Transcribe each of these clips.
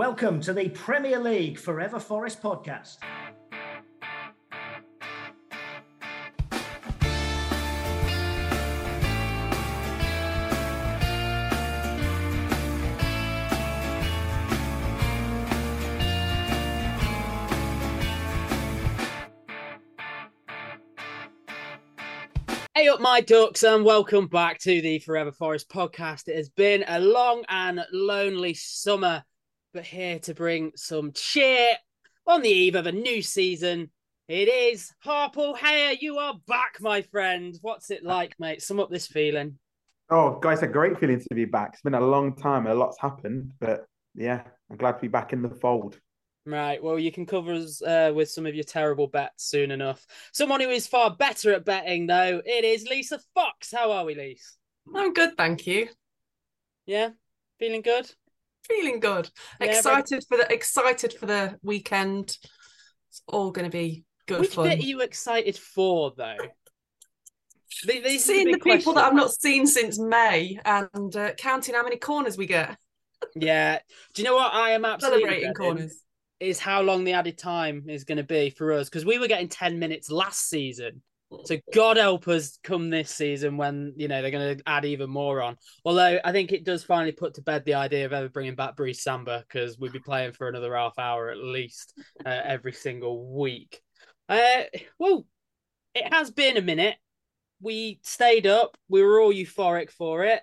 Welcome to the Premier League Forever Forest podcast. Hey up, my ducks, and welcome back to the Forever Forest podcast. It has been a long and lonely summer, but here to bring some cheer on the eve of a new season. It is Harpal Hayer. You are back, my friend. What's it like, mate? Sum up this feeling. Oh, guys, a great feeling to be back. It's been a long time, a lot's happened, but yeah, I'm glad to be back in the fold. Right. Well, you can cover us uh, with some of your terrible bets soon enough. Someone who is far better at betting, though, it is Lisa Fox. How are we, Lisa? I'm good, thank you. Yeah, feeling good. Feeling good. Yeah, excited for the excited for the weekend. It's all going to be good Which fun. bit are you excited for, though? Th- These Seeing the big people that I've not seen since May and uh, counting how many corners we get. Yeah. Do you know what I am absolutely Celebrating corners. Is how long the added time is going to be for us because we were getting ten minutes last season. So God help us come this season when you know they're going to add even more on. Although I think it does finally put to bed the idea of ever bringing back Brice Samba because we'd be playing for another half hour at least uh, every single week. Uh, well, it has been a minute. We stayed up. We were all euphoric for it.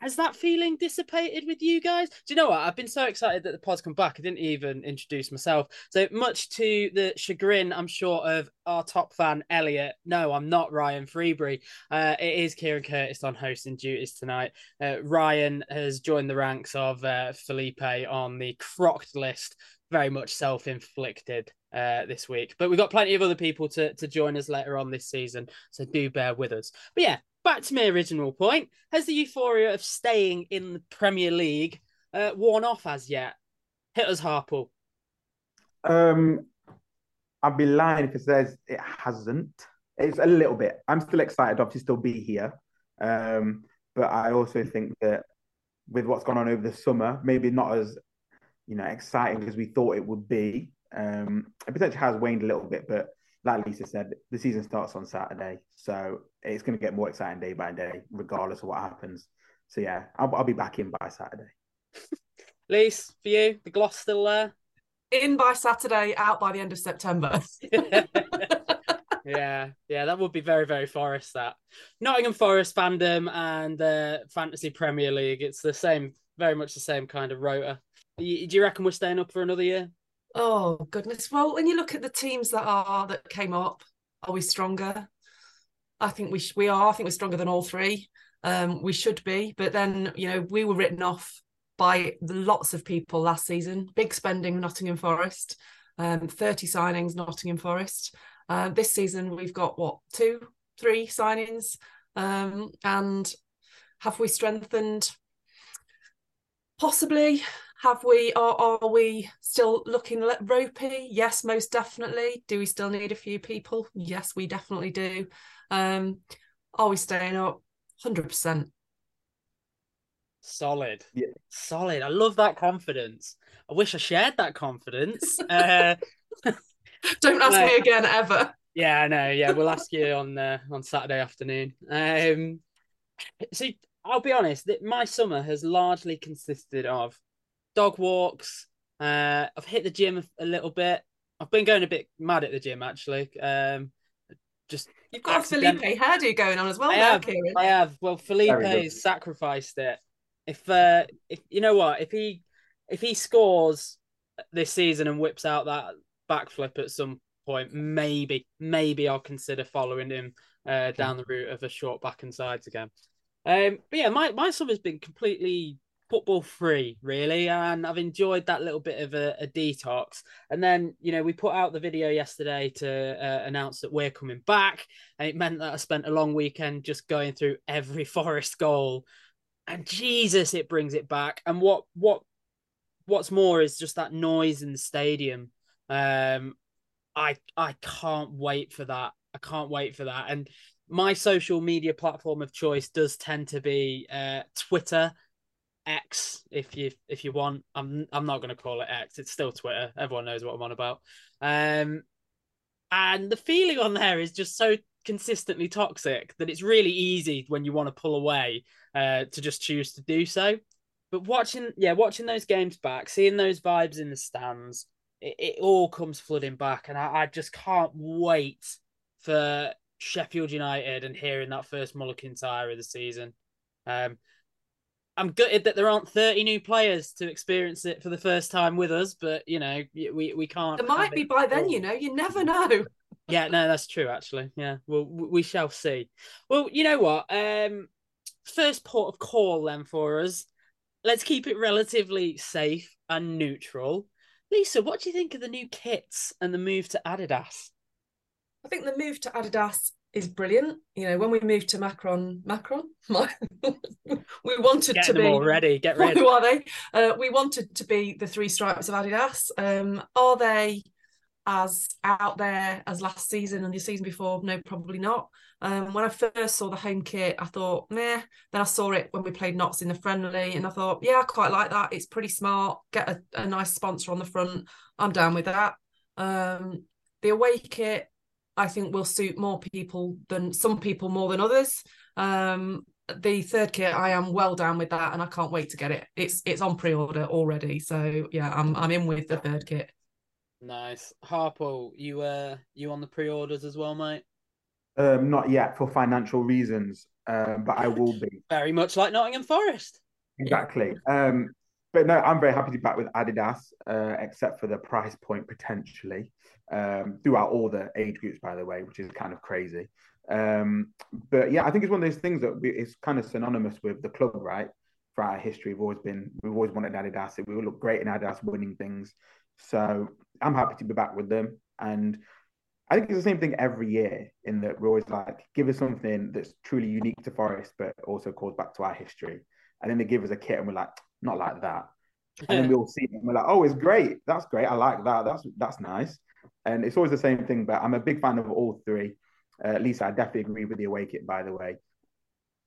Has that feeling dissipated with you guys? Do you know what? I've been so excited that the pod's come back. I didn't even introduce myself. So much to the chagrin, I'm sure, of our top fan, Elliot. No, I'm not Ryan Freebury. Uh, it is Kieron Curtis on hosting duties tonight. Uh, Ryan has joined the ranks of uh, Felipe on the crocked list, very much self inflicted uh, this week. But we've got plenty of other people to, to join us later on this season. So do bear with us. But yeah, back to my original point. Has the euphoria of staying in the Premier League uh, worn off as yet? Hit us, Harpal. Um, I'd be lying if it says it hasn't. It's a little bit. I'm still excited, obviously, still be here. Um, but I also think that with what's gone on over the summer, maybe not as you know exciting as we thought it would be. Um, it potentially has waned a little bit, but like Lisa said, the season starts on Saturday, so it's going to get more exciting day by day, regardless of what happens. So yeah, I'll, I'll be back in by Saturday. Lise, for you, the gloss still there? In by Saturday, out by the end of September. yeah, yeah, that would be very, very Forest. That Nottingham Forest fandom and uh, Fantasy Premier League. It's the same, very much the same kind of rota. Do you reckon we're staying up for another year? Oh goodness! Well, when you look at the teams that are that came up, are we stronger? I think we sh- we are. I think we're stronger than all three. Um, we should be, but then you know we were written off by lots of people last season. Big spending, Nottingham Forest, um, thirty signings, Nottingham Forest. Um, this season we've got what two, three signings, um, and have we strengthened? Possibly. Have we? Are, are we still looking le- ropey? Yes, most definitely. Do we still need a few people? Yes, we definitely do. Um, are we staying up? Hundred percent. Solid. Yeah. Solid. I love that confidence. I wish I shared that confidence. uh, Don't ask Right. me again ever. yeah, I know. Yeah, we'll ask you on uh, on Saturday afternoon. Um, so I'll be honest. That my summer has largely consisted of dog walks. Uh, I've hit the gym a, a little bit. I've been going a bit mad at the gym actually. Um, just You've got a Accident- Felipe hairdo going on as well, I there, have. Kieron. I have. Well, Felipe has sacrificed it. If uh, if you know what, if he if he scores this season and whips out that backflip at some point, maybe maybe I'll consider following him uh, down the route of a short back and sides again. Um, but yeah, my my summer's been completely football free, really, and I've enjoyed that little bit of a, a detox. And then, you know, we put out the video yesterday to uh, announce that we're coming back, and it meant that I spent a long weekend just going through every Forest goal. And Jesus, it brings it back. And what what what's more is just that noise in the stadium. Um, I I can't wait for that. I can't wait for that. And my social media platform of choice does tend to be uh, Twitter. X if you if you want. I'm I'm not going to call it X. It's still Twitter. Everyone knows what I'm on about. Um, and the feeling on there is just so consistently toxic that it's really easy when you want to pull away uh, to just choose to do so. But watching, yeah, watching those games back, seeing those vibes in the stands, it, it all comes flooding back, and I, I just can't wait for Sheffield United and hearing that first Mull of Kintyre of the season. Um, I'm gutted that there aren't 30 new players to experience it for the first time with us, but you know, we, we can't. There might be by then, you know, you never know. yeah, no, that's true, actually. Yeah, well, we shall see. Well, you know what? Um, first port of call then for us. Let's keep it relatively safe and neutral. Lisa, what do you think of the new kits and the move to Adidas? I think the move to Adidas is brilliant. You know, when we moved to Macron, Macron, we wanted Get to be already. Get ready. Who are they? Uh, we wanted to be the three stripes of Adidas. Um, are they as out there as last season and the season before? No, probably not. Um, when I first saw the home kit, I thought, meh. Then I saw it when we played Notts in the friendly, and I thought, yeah, I quite like that. It's pretty smart. Get a, a nice sponsor on the front. I'm down with that. Um, the away kit, I think, will suit more people than some people more than others. Um, the third kit, I am well down with that, and I can't wait to get it. It's it's on pre-order already, so yeah, I'm I'm in with the third kit. Nice, Harpo. You uh, you on the pre-orders as well, mate? Um, not yet for financial reasons, um, but I will be. Very much like Nottingham Forest. Exactly. Um, but no, I'm very happy to be back with Adidas, uh, except for the price point potentially. Um, throughout all the age groups, by the way, which is kind of crazy. Um, but yeah, I think it's one of those things that we, it's kind of synonymous with the club, right? For our history, we've always been, we've always wanted Adidas. We look great in Adidas, winning things. So I'm happy to be back with them, and I think it's the same thing every year in that we're always like, give us something that's truly unique to Forest, but also calls back to our history. And then they give us a kit and we're like, not like that. And then we all see it and we're like, oh, it's great. That's great. I like that. That's that's nice. And it's always the same thing, but I'm a big fan of all three. Uh, at least I definitely agree with the away kit, by the way.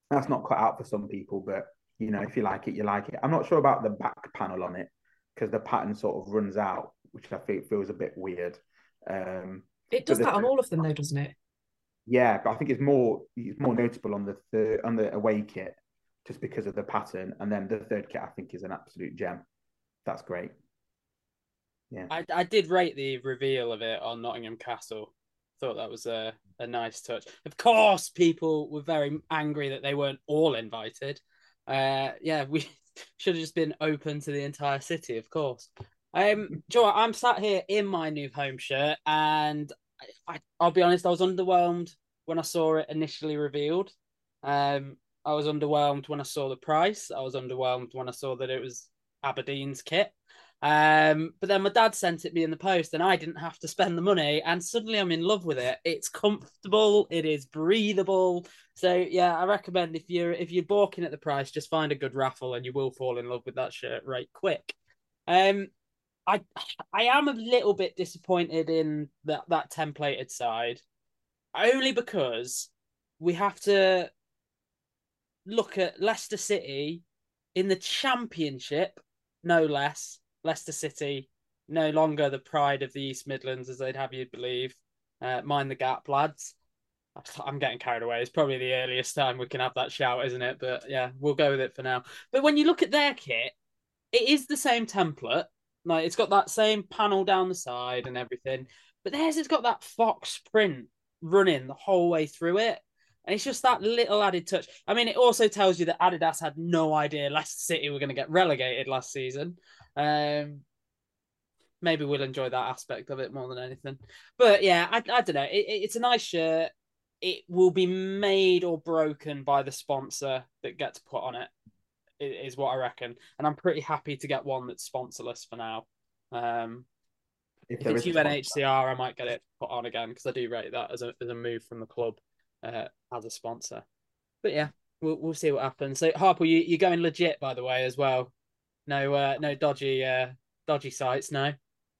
That's not cut out for some people, but you know, if you like it, you like it. I'm not sure about the back panel on it because the pattern sort of runs out, which I think feels a bit weird. Um, it does that on all of them, though, doesn't it? Yeah, but I think it's more it's more notable on the third, on the away kit just because of the pattern, and then the third kit I think is an absolute gem. That's great. Yeah, I I did rate the reveal of it on Nottingham Castle. Thought that was a a nice touch. Of course, people were very angry that they weren't all invited. Uh, yeah, we should have just been open to the entire city, of course. Um, Joe, I'm sat here in my new home shirt, and I, will be honest, I was underwhelmed when I saw it initially revealed. Um, I was underwhelmed when I saw the price. I was underwhelmed when I saw that it was Aberdeen's kit. Um, but then my dad sent it me in the post, and I didn't have to spend the money. And suddenly, I'm in love with it. It's comfortable. It is breathable. So yeah, I recommend if you're if you're balking at the price, just find a good raffle, and you will fall in love with that shirt right quick. Um, I I am a little bit disappointed in that that templated side, only because we have to look at Leicester City in the Championship, no less. Leicester City no longer the pride of the East Midlands, as they'd have you believe. Uh, mind the gap, lads. I'm getting carried away. It's probably the earliest time we can have that shout, isn't it? But yeah, we'll go with it for now. But when you look at their kit, it is the same template like it's got that same panel down the side and everything, but theirs has got that fox print running the whole way through it. And it's just that little added touch. I mean, it also tells you that Adidas had no idea Leicester City were going to get relegated last season. Um, maybe we'll enjoy that aspect of it more than anything. But yeah, I, I don't know. It, it's a nice shirt. It will be made or broken by the sponsor that gets put on it is what I reckon. And I'm pretty happy to get one that's sponsorless for now. Um, if, if it's UNHCR, I might get it put on again because I do rate that as a as a move from the club uh, as a sponsor. But yeah, we'll we'll see what happens. So Harpo, you you're going legit by the way as well. No uh, no dodgy uh, dodgy sites, no.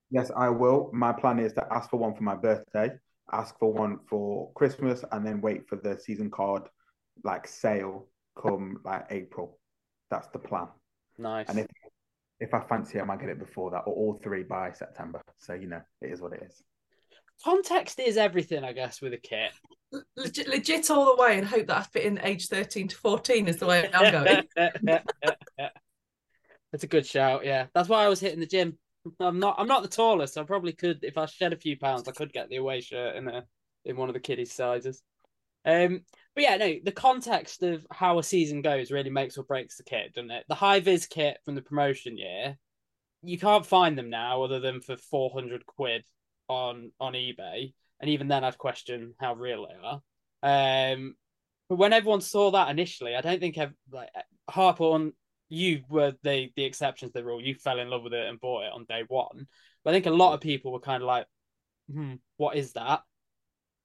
Yes, I will. My plan is to ask for one for my birthday, ask for one for Christmas, and then wait for the season card like sale come like April. That's the plan. Nice. And if if I fancy I might get it before that, or all three by September. So you know, it is what it is. Context is everything, I guess, with a kit. Legit, legit all the way, and hope that I fit in age thirteen to fourteen is the way I'm going. That's a good shout. Yeah, that's why I was hitting the gym. I'm not. I'm not the tallest. I probably could, if I shed a few pounds, I could get the away shirt in a in one of the kiddies' sizes. Um, but yeah, no, the context of how a season goes really makes or breaks the kit, doesn't it? The high vis kit from the promotion year, you can't find them now other than for four hundred quid on on eBay, and even then, I'd question how real they are. Um, but when everyone saw that initially, I don't think I've, like Harper you were the the exceptions to the rule. You fell in love with it and bought it on day one. But I think a lot of people were kind of like, hmm, what is that?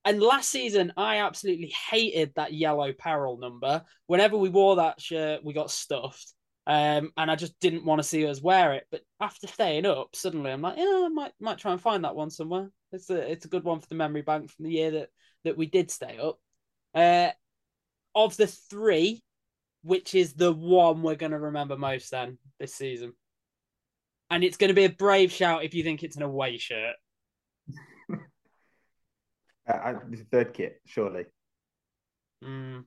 And last season, I absolutely hated that yellow peril number. Whenever we wore that shirt, we got stuffed. Um, and I just didn't want to see us wear it. But after staying up, suddenly I'm like, yeah, I might might try and find that one somewhere. It's a it's a good one for the memory bank from the year that that we did stay up. Uh, of the three, which is the one we're going to remember most then this season. And it's going to be a brave shout if you think it's an away shirt. uh, this is third kit, surely. Mm.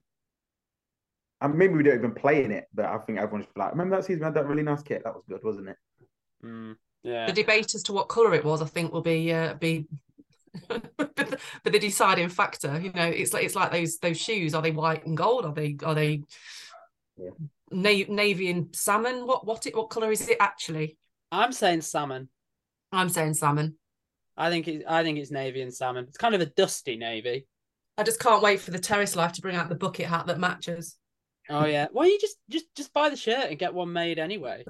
And maybe we don't even play in it, but I think everyone's like, remember that season we had that really nice kit? That was good, wasn't it? Mm. Yeah. The debate as to what colour it was, I think, will be uh, be but, the, but the deciding factor. You know, it's like it's like those those shoes. Are they white and gold? Are they are they Yeah. na- navy and salmon? What what it what colour is it actually? I'm saying salmon. I'm saying salmon. I think it, I think it's navy and salmon. It's kind of a dusty navy. I just can't wait for the terrace life to bring out the bucket hat that matches. Oh yeah. why well, you just just just buy the shirt and get one made anyway.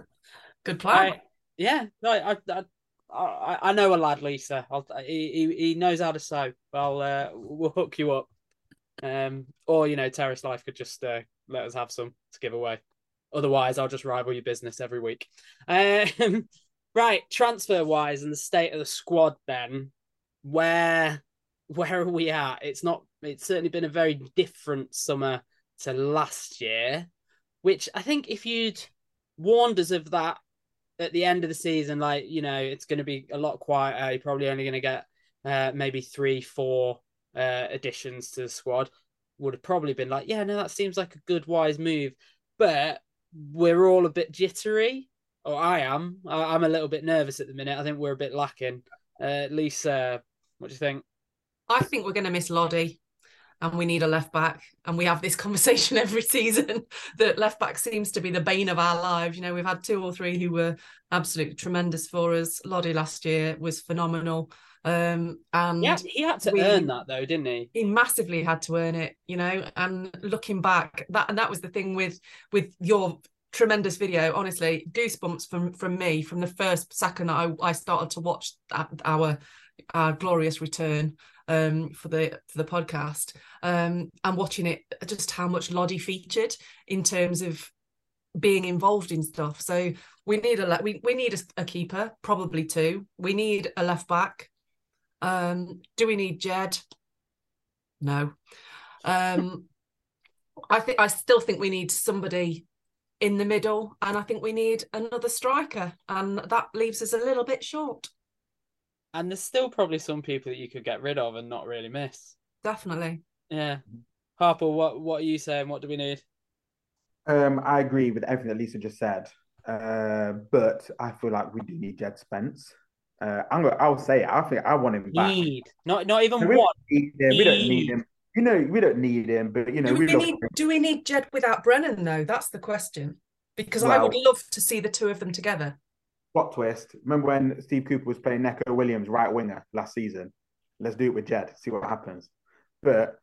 Good plan. I, yeah. No, I, I I I know a lad, Lisa. I'll, he he he knows how to sew. I'll uh, we'll hook you up. Um, or you know, Terrace Life could just uh, let us have some to give away. Otherwise, I'll just rival your business every week. Um, right, transfer wise and the state of the squad. Then, where where are we at? It's not. It's certainly been a very different summer to last year, which I think if you'd warned us of that at the end of the season, like you know, it's going to be a lot quieter. You're probably only going to get uh, maybe three, four uh, additions to the squad. Would have probably been like, yeah, no, that seems like a good, wise move. But we're all a bit jittery, or I am. I- I'm a little bit nervous at the minute. I think we're a bit lacking. Uh, Lisa, what do you think? I think we're going to miss Lodi and we need a left back. And we have this conversation every season that left back seems to be the bane of our lives. You know, we've had two or three who were absolutely tremendous for us. Lodi last year was phenomenal. Um, and Yeah, he had to we- earn that though, didn't he? he massively had to earn it, you know. And looking back, that and that was the thing with with your tremendous video. Honestly, goosebumps from from me from the first second that I, I started to watch that, our our glorious return um for the for the podcast um and watching it just how much Lodi featured in terms of being involved in stuff so we need a we, we need a, a keeper probably two we need a left back um do we need Jed no um I think I still think we need somebody in the middle and I think we need another striker and that leaves us a little bit short And there's still probably some people that you could get rid of and not really miss. definitely Yeah. Harper, what what are you saying? What do we need? Um, I agree with everything that Lisa just said, uh, but I feel like we do need Jed Spence. Uh, I'm gonna, I'll say it. I think I want him back. Need. Not not even we, one. don't need him. we don't Need. need him. You know, we don't need him, but you know, do we, we need do we need Jed without Brennan though that's the question because I would love to see the two of them together plot twist. Remember when Steve Cooper was playing Neco Williams right winger last season? Let's do it with Jed, see what happens. But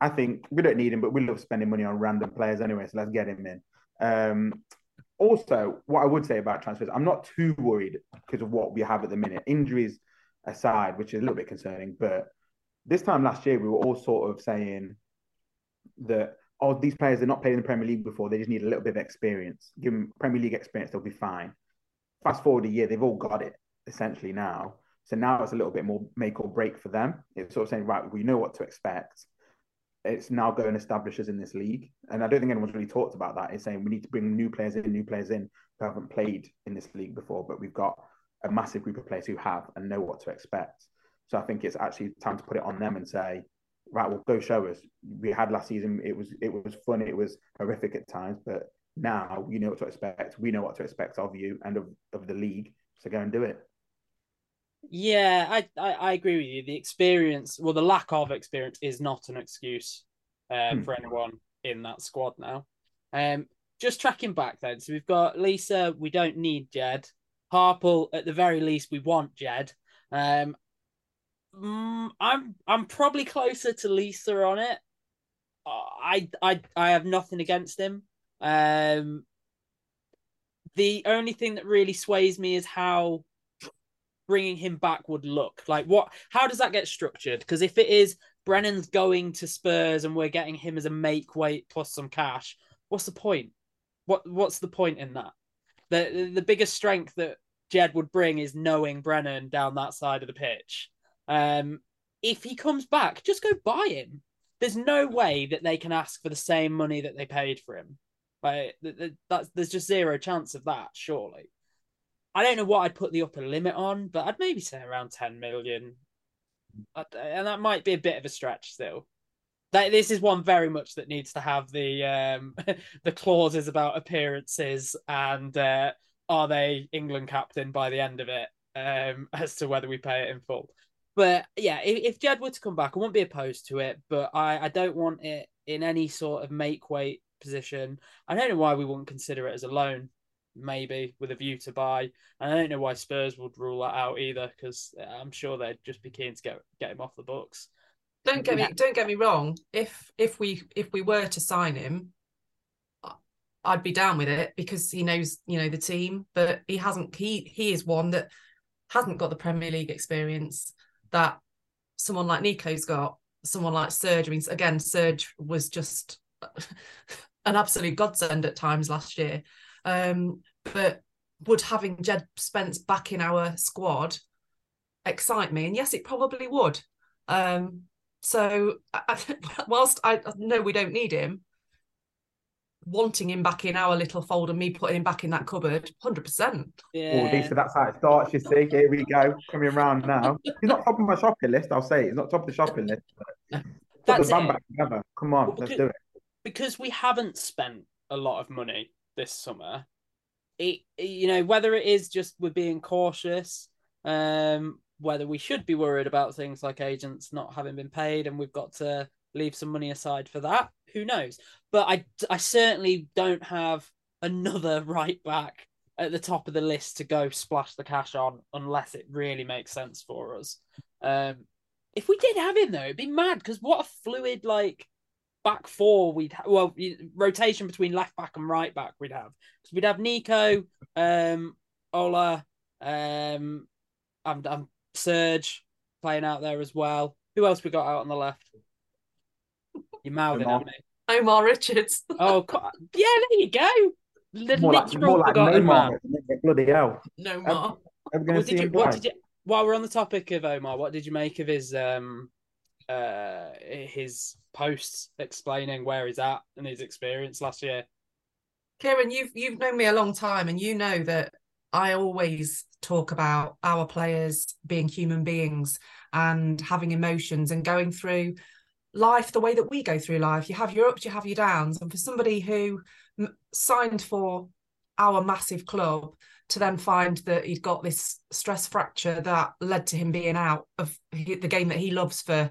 I think we don't need him, but we love spending money on random players anyway, so let's get him in. Um, also, what I would say about transfers, I'm not too worried because of what we have at the minute. Injuries aside, which is a little bit concerning, but this time last year we were all sort of saying that oh, these players are not playing in the Premier League before, they just need a little bit of experience. Give them Premier League experience, they'll be fine fast forward a year, they've all got it essentially now. So now it's a little bit more make or break for them. It's sort of saying, right, we know what to expect. It's now going to establish us in this league. And I don't think anyone's really talked about that. It's saying we need to bring new players in, new players in who haven't played in this league before, but we've got a massive group of players who have and know what to expect. So I think it's actually time to put it on them and say, right, well, go show us. We had last season. It was it was fun. It was horrific at times, but now you know what to expect. We know what to expect of you and of, of the league. So go and do it. Yeah, I, I, I agree with you. The experience, well, the lack of experience is not an excuse um, hmm. for anyone in that squad now. Um, just tracking back then. So we've got Lisa. We don't need Jed. Harpal, at the very least, we want Jed. Um, mm, I'm I'm probably closer to Lisa on it. I I I have nothing against him. Um, the only thing that really sways me is how bringing him back would look. Like, what? How does that get structured? Because if it is Brennan's going to Spurs and we're getting him as a make weight plus some cash, what's the point? What What's the point in that? The the biggest strength that Jed would bring is knowing Brennan down that side of the pitch. Um, if he comes back, just go buy him. There's no way that they can ask for the same money that they paid for him. Like that's there's just zero chance of that, surely. I don't know what I'd put the upper limit on, but I'd maybe say around 10 million. And that might be a bit of a stretch still. That this is one very much that needs to have the um the clauses about appearances and uh, are they England captain by the end of it um as to whether we pay it in full. But yeah, if, if Jed were to come back, I wouldn't be opposed to it, but I, I don't want it in any sort of make weight position. I don't know why we wouldn't consider it as a loan maybe with a view to buy. And I don't know why Spurs would rule that out either, because I'm sure they'd just be keen to get get him off the books. Don't get me don't get me wrong. If if we if we were to sign him, I'd be down with it because he knows you know the team, but he hasn't. He he is one that hasn't got the Premier League experience that someone like Neco's got. Someone like Serge. I mean, again, Serge was just an absolute godsend at times last year. Um, but would having Jed Spence back in our squad excite me? And yes, it probably would. Um, so I, whilst I know we don't need him, wanting him back in our little fold and me putting him back in that cupboard, hundred percent. Yeah. Oh, Lisa, that's how it starts. You see, here we go, coming around now. He's not top of my shopping list. I'll say he's not top of the shopping list. Put that's the band back together. Come on, well, let's do it. Because we haven't spent a lot of money this summer. It, you know, whether it is just we're being cautious, um, whether we should be worried about things like agents not having been paid and we've got to leave some money aside for that, who knows? But I, I certainly don't have another right back at the top of the list to go splash the cash on unless it really makes sense for us. Um, if we did have him though, it'd be mad because what a fluid like back four we'd have well rotation between left back and right back we'd have because we'd have Neco, um, Ola, um, and, and Serge playing out there as well. Who else we got out on the left? You're mouthing Omar. at me. Omar Richards. oh, yeah, there you go. The more like, more like no man. Bloody hell. No more. What did you, what did you, while we're on the topic of Omar, what did you make of his um uh his posts explaining where he's at and his experience last year. Kieron, you've you've known me a long time, and you know that I always talk about our players being human beings and having emotions and going through life the way that we go through life. You have your ups, you have your downs, and for somebody who signed for our massive club to then find that he'd got this stress fracture that led to him being out of the game that he loves for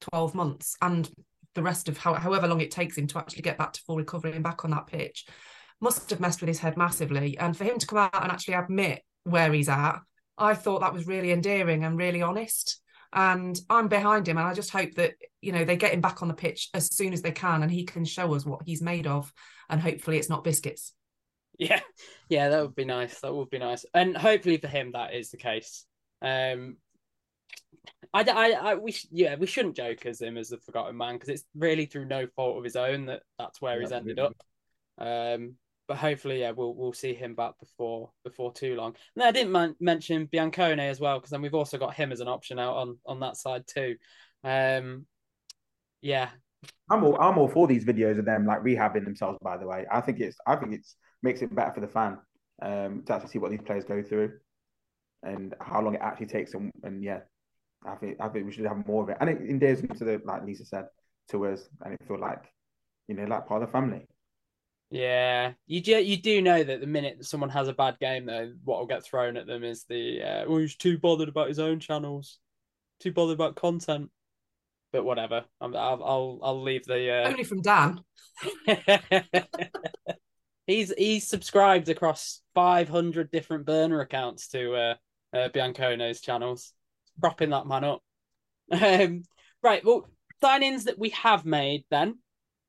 12 months and the rest of how, however long it takes him to actually get back to full recovery and back on that pitch must have messed with his head massively. And for him to come out and actually admit where he's at, I thought that was really endearing and really honest. And I'm behind him, and I just hope that you know they get him back on the pitch as soon as they can, and he can show us what he's made of. And hopefully, it's not biscuits. Yeah, yeah, that would be nice. That would be nice, and hopefully for him that is the case. Um, I, I, I, we, yeah, we shouldn't joke as him as the forgotten man because it's really through no fault of his own that that's where yeah, he's ended really. up. Um, but hopefully, yeah, we'll we'll see him back before before too long. And I didn't man- mention Biancone as well because then we've also got him as an option out on on that side too. Um, yeah, I'm all I'm all for these videos of them like rehabbing themselves. By the way, I think it's I think it's makes it better for the fan um, to actually see what these players go through and how long it actually takes. And, and yeah, I think I think we should have more of it. And it endears to the like Lisa said to us, and it feel like you know like part of the family. Yeah, you do, you do know that the minute someone has a bad game, though, what will get thrown at them is the uh, oh he's too bothered about his own channels, too bothered about content. But whatever, I'll I'll I'll leave the uh... only from Dan. he's he's subscribed across five hundred different burner accounts to uh, uh Biancone's channels, propping that man up. Um, right, well, signings that we have made then.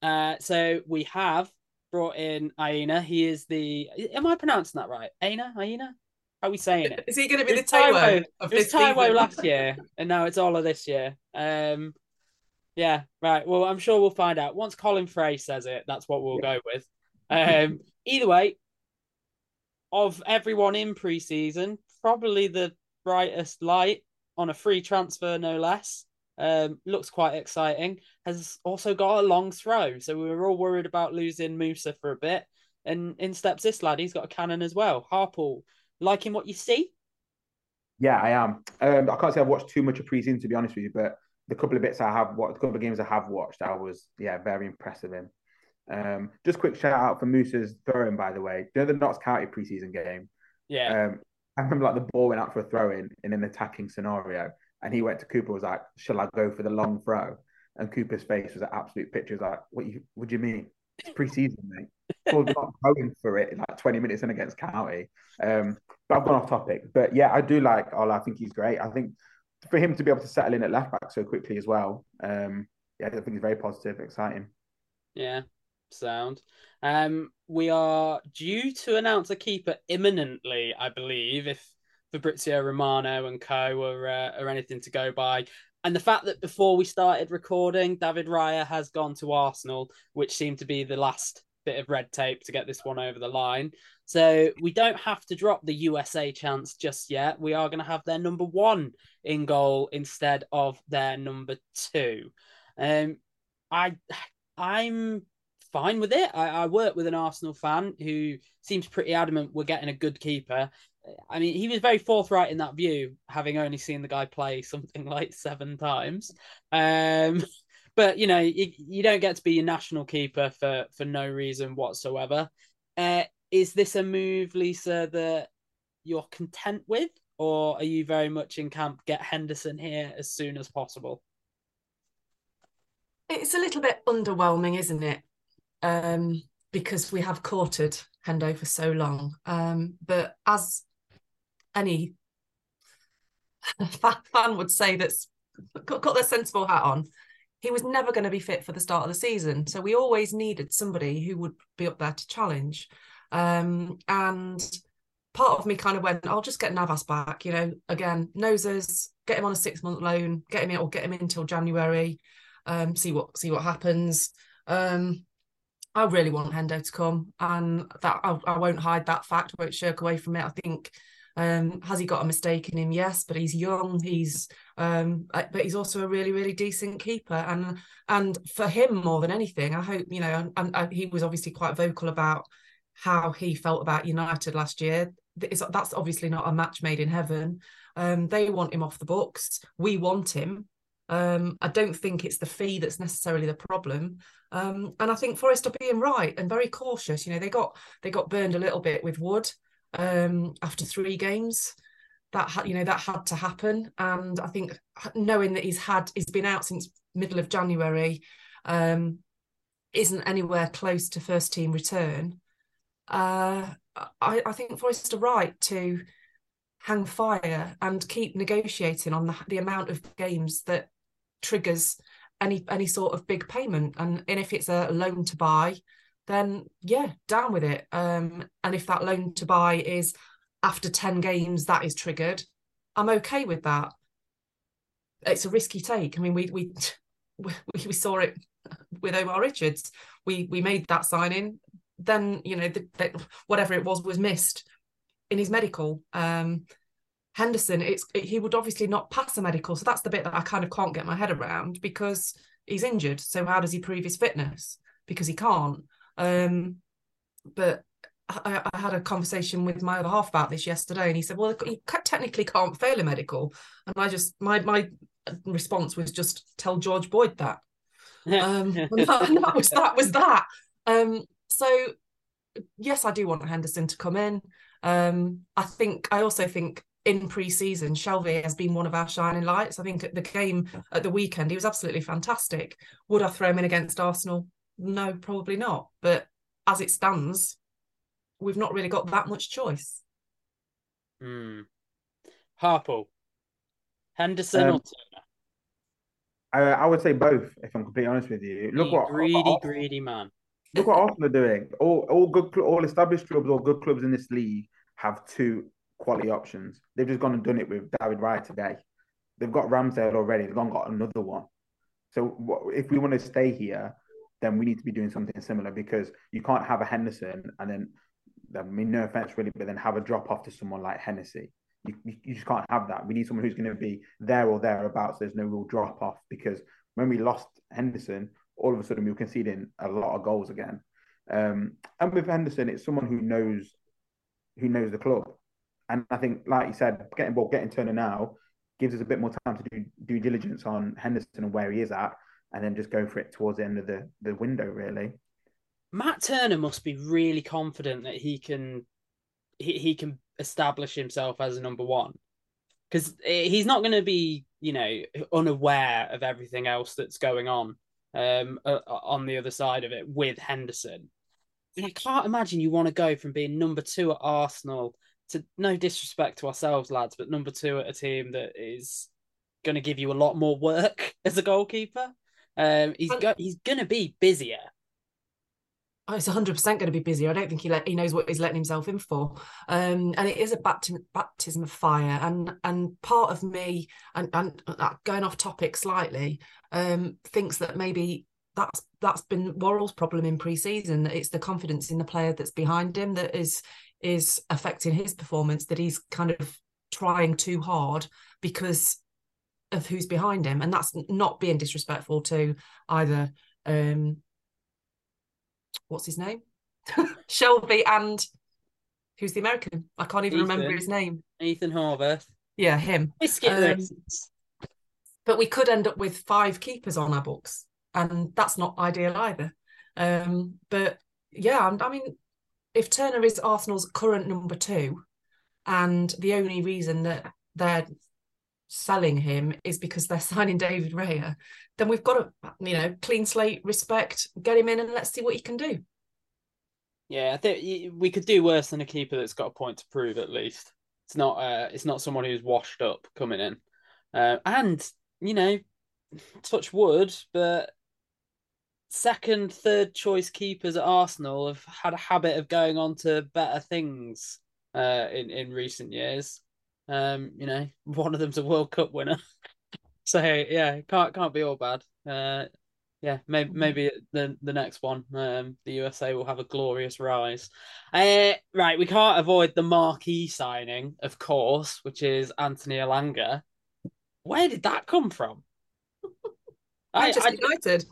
Uh, so we have brought in Aina. He is the. Am I pronouncing that right? Aina, Aina. How are we saying it? Is he going to be the Taiwo? It was Taiwo last year, and now it's all of this year. Um, yeah, right. Well, I'm sure we'll find out once Colin Fray says it. That's what we'll yeah. go with. Um, either way, of everyone in preseason, probably the brightest light on a free transfer, no less. Um, looks quite exciting. Has also got a long throw, so we were all worried about losing Moussa for a bit. And in steps this lad. He's got a cannon as well. Harpal, liking what you see? Yeah, I am. Um, I can't say I've watched too much of preseason to be honest with you, but the couple of bits I have watched, the couple of games I have watched, I was yeah very impressive in. Um, just quick shout out for Moussa's throwing, by the way. You know the Notts County preseason game. Yeah. Um, I remember like the ball went out for a throw in in an attacking scenario, and he went to Cooper was like, "Shall I go for the long throw?" And Cooper's face was an absolute picture. Was like, "What you? What do you mean? It's preseason, mate. We're not going for it like 20 minutes in against County." Um, but I've gone off topic. But yeah, I do like Ola. I think he's great. I think for him to be able to settle in at left back so quickly as well. Um, yeah, I think it's very positive, exciting. Yeah, sound. Um, we are due to announce a keeper imminently, I believe, if Fabrizio Romano and co are uh, are anything to go by. And the fact that before we started recording, David Raya has gone to Arsenal, which seemed to be the last bit of red tape to get this one over the line. So we don't have to drop the USA chance just yet. We are going to have their number one in goal instead of their number two. Um, I I'm fine with it. I, I work with an Arsenal fan who seems pretty adamant we're getting a good keeper. I mean, he was very forthright in that view, having only seen the guy play something like seven times. Um, but you know, you, you don't get to be a national keeper for for no reason whatsoever. Uh, is this a move, Lisa, that you're content with, or are you very much in camp get Henderson here as soon as possible? It's a little bit underwhelming, isn't it? Um, because we have courted Hendo for so long. Um, but as any fan would say that's got, got their sensible hat on, he was never going to be fit for the start of the season. So we always needed somebody who would be up there to challenge. Um, and part of me kind of went, I'll just get Navas back, you know, again, noses, get him on a six month loan, get him in or get him in until January, um, see what see what happens. Um, I really want Hendo to come, and that I, I won't hide that fact. Won't shirk away from it. I think um, has he got a mistake in him? Yes, but he's young. He's um, uh, but he's also a really, really decent keeper. And and for him more than anything, I hope you know. And, and, and he was obviously quite vocal about how he felt about United last year. It's, that's obviously not a match made in heaven. Um, they want him off the books. We want him. Um, I don't think it's the fee that's necessarily the problem. Um, and I think Forest are being right and very cautious. You know, they got they got burned a little bit with Wood um, after three games. That had, you know, that had to happen. And I think knowing that he's had he's been out since middle of January, um, isn't anywhere close to first team return. Uh, I, I think Forest are right to hang fire and keep negotiating on the, the amount of games that triggers any any sort of big payment. And, and if it's a loan to buy then yeah down with it. Um and if that loan to buy is after 10 games that is triggered i'm okay with that. It's a risky take. I mean we we we, we saw it with Omar Richards. We we made that signing. Then you know the, the, whatever it was was missed in his medical. Um Henderson, it's he would obviously not pass a medical, so that's the bit that I kind of can't get my head around because he's injured. So how does he prove his fitness? Because he can't. Um, but I, I, had a conversation with my other half about this yesterday, and he said, "Well, you technically can't fail a medical." And I just my my response was just tell George Boyd that. um, that, and that was that was that. Um, so yes, I do want Henderson to come in. Um, I think I also think in pre-season, Shelby has been one of our shining lights. I think at the game at the weekend, he was absolutely fantastic. Would I throw him in against Arsenal? No, probably not. But as it stands, we've not really got that much choice. Hmm. Harpal, Henderson um, or Turner? I, I would say both. If I'm completely honest with you, look what greedy, what, greedy man. Look what Arsenal are doing. All all good, all established clubs, all good clubs in this league have two quality options. They've just gone and done it with David Raya today. They've got Ramsdale already. They've gone got another one. So if we want to stay here, then we need to be doing something similar because you can't have a Henderson and then, I mean, no offense really, but then have a drop off to someone like Hennessey. You, you, you just can't have that. We need someone who's going to be there or thereabouts. There's no real drop off because when we lost Henderson, all of a sudden we were conceding a lot of goals again. Um, and with Henderson, it's someone who knows who knows the club. And I think, like you said, getting well, getting Turner now gives us a bit more time to do due diligence on Henderson and where he is at, and then just go for it towards the end of the, the window, really. Matt Turner must be really confident that he can he, he can establish himself as a number one because he's not going to be you know unaware of everything else that's going on um uh, on the other side of it with Henderson. And I can't imagine you want to go from being number two at Arsenal to no disrespect to ourselves, lads, but number two at a team that is going to give you a lot more work as a goalkeeper. Um, he's go- he's going to be busier. Oh, it's 100% going to be busier. I don't think he let, he knows what he's letting himself in for. Um, and it is a baptism, baptism of fire. And and part of me, and, and uh, going off topic slightly, um, thinks that maybe that's that's been Worrall's problem in pre-season. It's the confidence in the player that's behind him that is is affecting his performance that he's kind of trying too hard because of who's behind him. And that's not being disrespectful to either um what's his name? Shelby and who's the american? I can't even ethan, remember his name. Ethan horvath yeah him. Um, but we could end up with five keepers on our books and that's not ideal either. Um but yeah i mean if Turner is Arsenal's current number two, and the only reason that they're selling him is because they're signing David Raya, then we've got to, you know, clean slate, respect, get him in, and let's see what he can do. Yeah, I think we could do worse than a keeper that's got a point to prove. At least it's not, uh, it's not someone who's washed up coming in, uh, and you know, touch wood, but second, third choice keepers at Arsenal have had a habit of going on to better things uh, in in recent years. Um, you know, one of them's a World Cup winner, so yeah, can't can't be all bad. Uh, yeah, maybe maybe the the next one, um, the USA will have a glorious rise. Uh, right, we can't avoid the marquee signing, of course, which is Anthony Elanga. Where did that come from? Manchester I, United.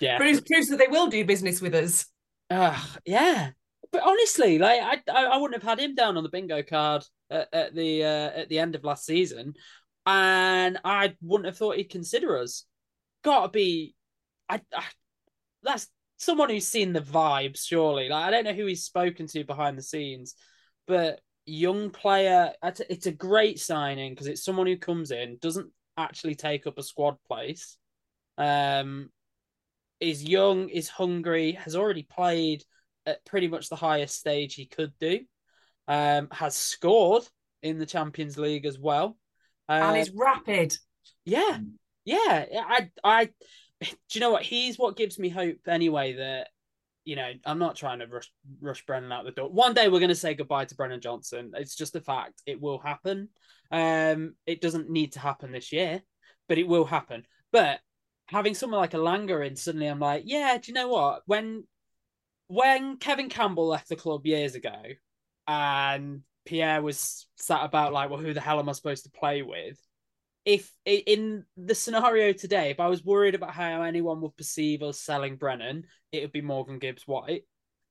Yeah, But proves proves that they will do business with us. Uh, yeah, but honestly, like I, I, wouldn't have had him down on the bingo card at, at the uh, at the end of last season, and I wouldn't have thought he'd consider us. Got to be, I, I, that's someone who's seen the vibes. Surely, like I don't know who he's spoken to behind the scenes, but young player. It's a great signing because it's someone who comes in doesn't actually take up a squad place. Um, is young, is hungry, has already played at pretty much the highest stage he could do. Um, has scored in the Champions League as well, uh, and is rapid. Yeah, yeah. I, I. Do you know what? He's what gives me hope anyway. That you know, I'm not trying to rush rush Brennan out the door. One day we're going to say goodbye to Brennan Johnson. It's just a fact. It will happen. Um, it doesn't need to happen this year, but it will happen. But having someone like a Langer in, suddenly I'm like, yeah, do you know what? When when Kevin Campbell left the club years ago, and Pierre was sat about like, well, who the hell am I supposed to play with? if in the scenario today, if I was worried about how anyone would perceive us selling Brennan, it would be Morgan Gibbs White.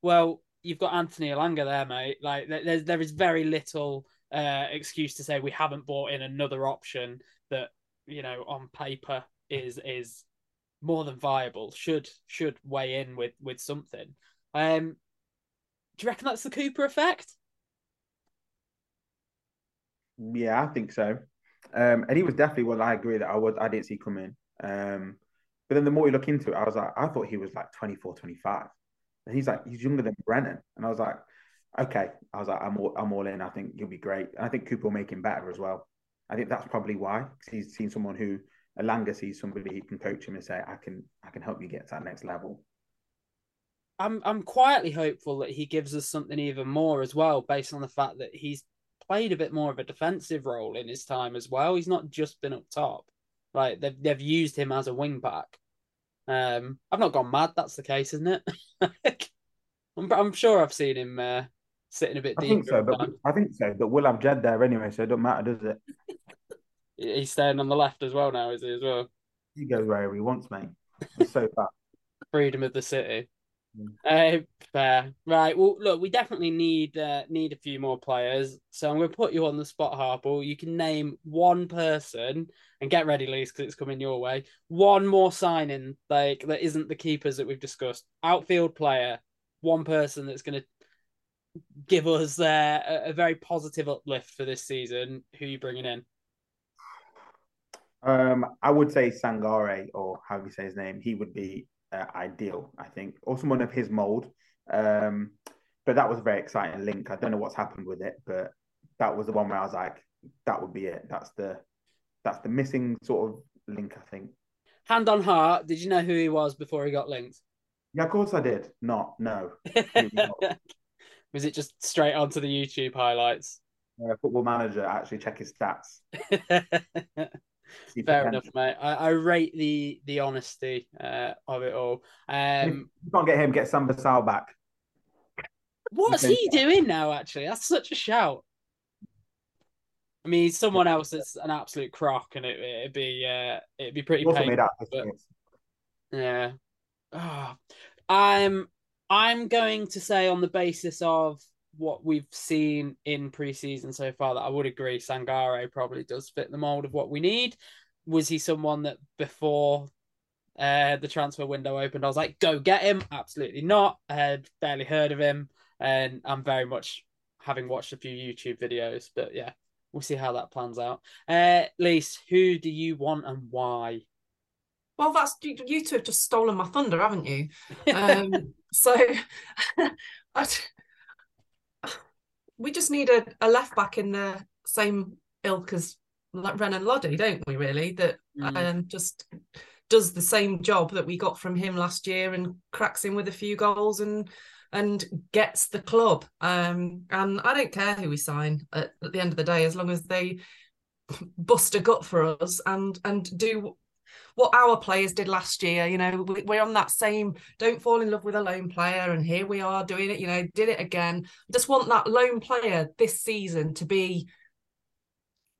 Well, you've got Anthony Elanga there, mate. Like there's there is very little uh, excuse to say we haven't bought in another option that you know on paper is is more than viable. Should should weigh in with with something. Um, do you reckon that's the Cooper effect? Yeah, I think so. Um, and he was definitely one I agree that I was I didn't see coming. Um, but then the more you look into it, I was like, I thought he was like 24, 25. And he's like, he's younger than Brennan. And I was like, okay. I was like, I'm all, I'm all in. I think he'll be great. And I think Cooper will make him better as well. I think that's probably why. He's seen someone who Elanga sees somebody he can coach him and say, I can I can help you get to that next level. I'm I'm quietly hopeful that he gives us something even more as well, based on the fact that he's played a bit more of a defensive role in his time as well. He's not just been up top. Like they've they've used him as a wing back. Um, I've not gone mad. That's the case, isn't it? I'm, I'm sure I've seen him uh, sitting a bit deeper. I deep. think so, but I think so. But we'll have Jed there anyway, so it don't matter, does it? He's staying on the left as well now, is he? As well. He goes wherever he wants, mate. So fast. Freedom of the city. Mm. Uh, fair. Right. Well, look, we definitely need uh, need a few more players. So I'm going to put you on the spot, Harpal. You can name one person and get ready, Lise, because it's coming your way. One more signing, like that isn't the keepers that we've discussed. Outfield player. One person that's going to give us uh, a, a very positive uplift for this season. Who are you bringing in? Um, I would say Sangare, or how do you say his name. He would be uh, ideal, I think, or someone of his mold. Um, but that was a very exciting link. I don't know what's happened with it, but that was the one where I was like, that would be it. That's the that's the missing sort of link, I think. Hand on heart, did you know who he was before he got linked? Yeah, of course I did. Not no. was it just straight onto the YouTube highlights? Uh, football manager actually check his stats. Fair enough, mate. I, I, rate the the honesty uh, of it all. Um, you can't get him. Get Samba Sal back. What's he doing now? Actually, that's such a shout. I mean, someone else that's an absolute crock, and it, it'd be uh, it'd be pretty. Also made but, yeah. Oh, I'm I'm going to say on the basis of what we've seen in preseason so far that I would agree Sangare probably does fit the mold of what we need. Was he someone that before uh, the transfer window opened, I was like, go get him? Absolutely not. I had barely heard of him, and I'm very much having watched a few YouTube videos, but yeah, we'll see how that plans out. Uh, Lise, who do you want and why? Well, that's you two have just stolen my thunder, haven't you? Um, so, I, we just need a, a left back in the same ilk as Renan Lodi, don't we? Really, that mm. um, just does the same job that we got from him last year and cracks in with a few goals and and gets the club. Um, and I don't care who we sign at, at the end of the day, as long as they bust a gut for us and and do what our players did last year. You know, we're on that same don't fall in love with a lone player, and here we are doing it. You know, did it again. Just want that lone player this season to be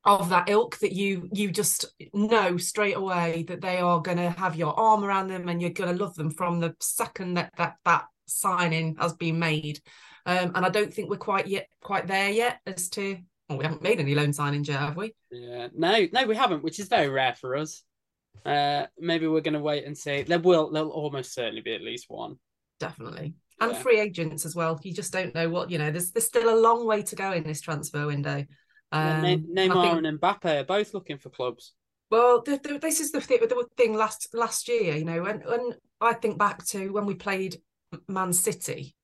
of that ilk that you you just know straight away that they are going to have your arm around them and you're going to love them from the second that that that signing has been made um, and i don't think we're quite yet quite there yet as to well, we haven't made any loan signings yet have we yeah no no we haven't which is very rare for us uh, maybe we're going to wait and see. There will, there'll almost certainly be at least one. Definitely. And yeah. free agents as well. You just don't know what, you know, there's, there's still a long way to go in this transfer window. Um, yeah, Neymar think, and Mbappe are both looking for clubs. Well, the, the, this is the, the thing last last year, you know, when, when I think back to when we played Man City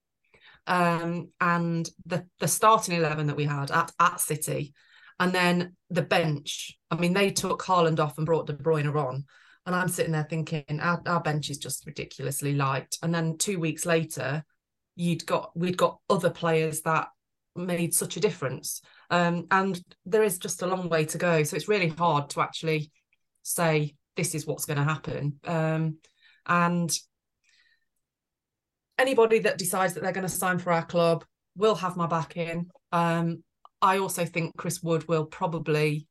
um, and the, the starting 11 that we had at, at City, and then the bench. I mean, they took Haaland off and brought De Bruyne on. And I'm sitting there thinking, our, our bench is just ridiculously light. And then two weeks later, you'd got we'd got other players that made such a difference. Um, and there is just a long way to go. So it's really hard to actually say this is what's going to happen. Um, and anybody that decides that they're going to sign for our club will have my back in. Um, I also think Chris Wood will probably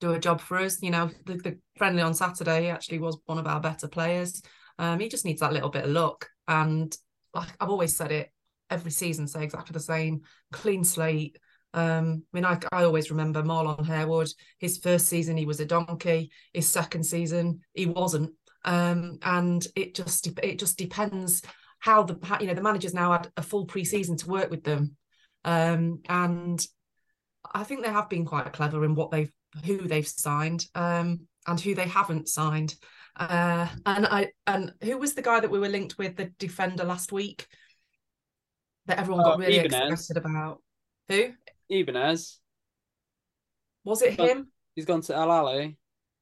do a job for us. You know, the, the friendly on Saturday actually was one of our better players. Um, he just needs that little bit of luck. And like I've always said it every season, say exactly the same, clean slate. Um, I mean, I, I always remember Marlon Harewood. His first season, he was a donkey. His second season, he wasn't. Um, and it just it just depends how the you know the managers now had a full pre-season to work with them, um, and I think they have been quite clever in what they've who they've signed um, and who they haven't signed. Uh, and I and who was the guy that we were linked with, the defender last week, that everyone got Oh, really Ibanez. excited about? Who Ibanez. was it? Oh. Him? He's gone to Al Ahli.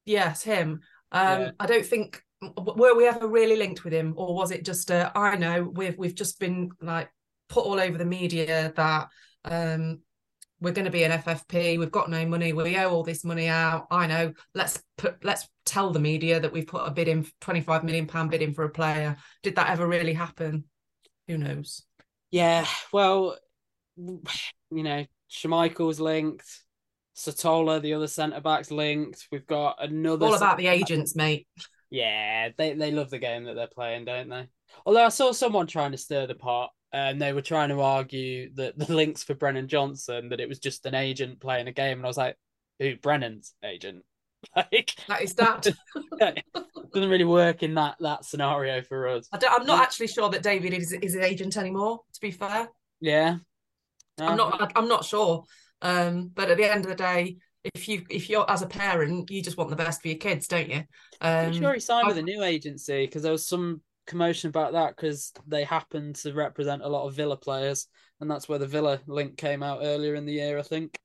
Yes, him. Um, Yeah. I don't think were we ever really linked with him, or was it just a I know we've we've just been like put all over the media that um we're going to be an FFP. We've got no money. We owe all this money out. I know. Let's put. Let's tell the media that we've put a bid in, twenty five million pound bid in for a player. Did that ever really happen? Who knows? Yeah, well, you know, Schmeichel's linked. Satola, the other centre back's linked. We've got another. All about the agents, mate. Yeah, they they love the game that they're playing, don't they? Although I saw someone trying to stir the pot, and they were trying to argue that the links for Brennan Johnson that it was just an agent playing a game, and I was like, "Who? Brennan's agent? Like, That is that. doesn't really work in that that scenario for us." I don't, I'm not actually sure that David is is an agent anymore. To be fair, Yeah, I'm not. I'm not sure. Um, but at the end of the day, if you if you're as a parent, you just want the best for your kids, don't you? Um, I'm sure he signed with a new agency because there was some commotion about that because they happen to represent a lot of Villa players, and that's where the Villa link came out earlier in the year, I think.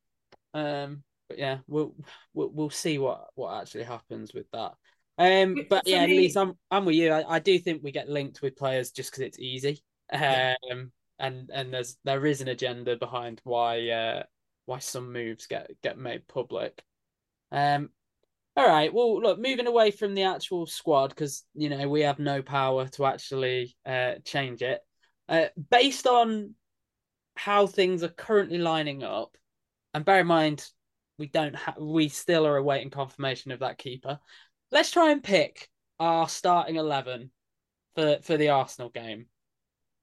Um, but yeah, we'll we'll, we'll see what what actually happens with that. Um, but yeah, least I'm I'm with you. I, I do think we get linked with players just because it's easy. Um, Yeah. and and there's there is an agenda behind why uh why some moves get get made public. Um, all right. Well, look, moving away from the actual squad because you know we have no power to actually uh, change it. Uh, based on how things are currently lining up, and bear in mind we don't have, we still are awaiting confirmation of that keeper. Let's try and pick our starting eleven for for the Arsenal game.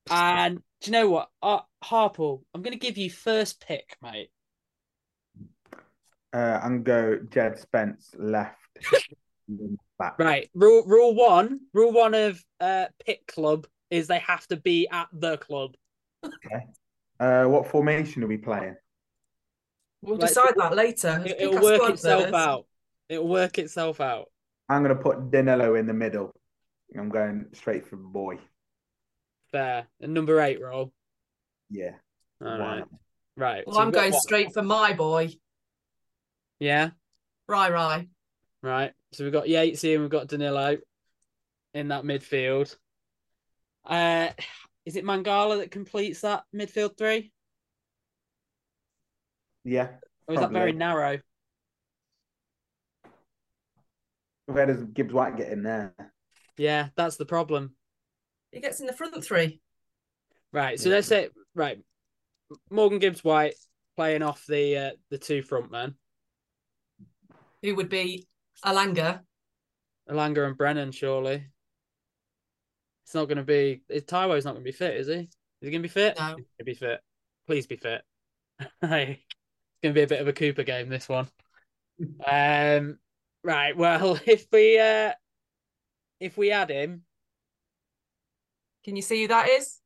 And do you know what, uh, Harpal? I'm going to give you first pick, mate. Uh, and go Jed Spence left. back. Right. Rule rule one. Rule one of uh pick club is they have to be at the club. Uh, what formation are we playing? We'll Like, decide that later. It, Pick will work itself first. out. It'll work itself out. I'm gonna put Danilo in the middle. I'm going straight for boy. Fair. And number eight roll. Yeah. All why right. Right. Well, so I'm going what? straight for my boy, Yeah. Right, right. Right. So we've got Yatesy and we've got Danilo in that midfield. Uh is it Mangala that completes that midfield three? Yeah. Or is that very narrow? Where does Gibbs White get in there? Yeah, that's the problem. He gets in the front three. Right. So Yeah. let's say right. Morgan Gibbs White playing off the uh, the two front men. Who would be Elanga? Elanga and Brennan, surely. It's not going to be. Taiwo's not going to be fit, is he? Is he going to be fit? No. He's going to be fit. Please be fit. Hey, it's going to be a bit of a Cooper game, this one. um, right. Well, if we uh, if we add him, Can you see who that is?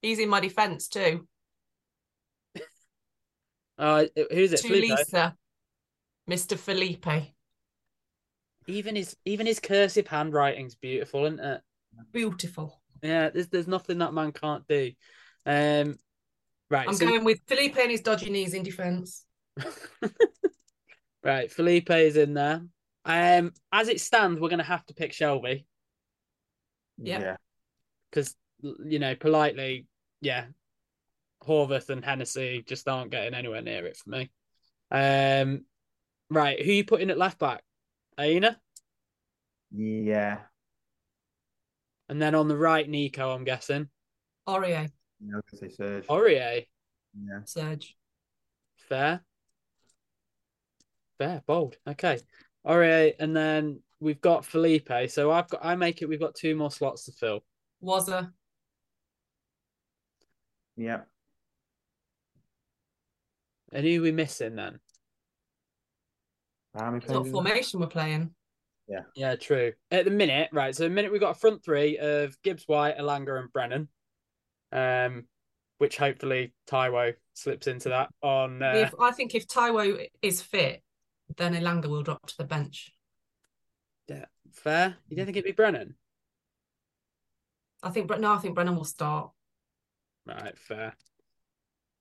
He's in my defence too. uh, who's it? Tulisa, Mr. Felipe. Even his even his cursive handwriting's beautiful, isn't it? Beautiful. Yeah, there's there's nothing that man can't do. Um, right. I'm so- going with Felipe and his dodgy knees in defence. right, Felipe is in there. Um, as it stands, we're going to have to pick Shelby Yeah. Yeah. because you know, politely, yeah, Horvath and Hennessey just aren't getting anywhere near it for me. Um, right, who you putting at left back? Aina, Yeah. and then on the right, Neco. I'm guessing Aurier, Yeah, I was gonna say Serge. Aurier. Yeah. Serge. Fair. Fair, bold. Okay. All right, and then we've got Felipe. So I've got I make it. We've got two more slots to fill. Was a Yeah. And who are we missing then? How many what formation we're playing. Yeah, Yeah, true. At the minute, right? So, the minute we've got a front three of Gibbs, White, Elanga, and Brennan, um, which hopefully Taiwo slips into that on. Uh, If I think if Taiwo is fit, then Elanga will drop to the bench. yeah, fair. You don't think it'd be Brennan? I think, but no, I think Brennan will start. Right, fair.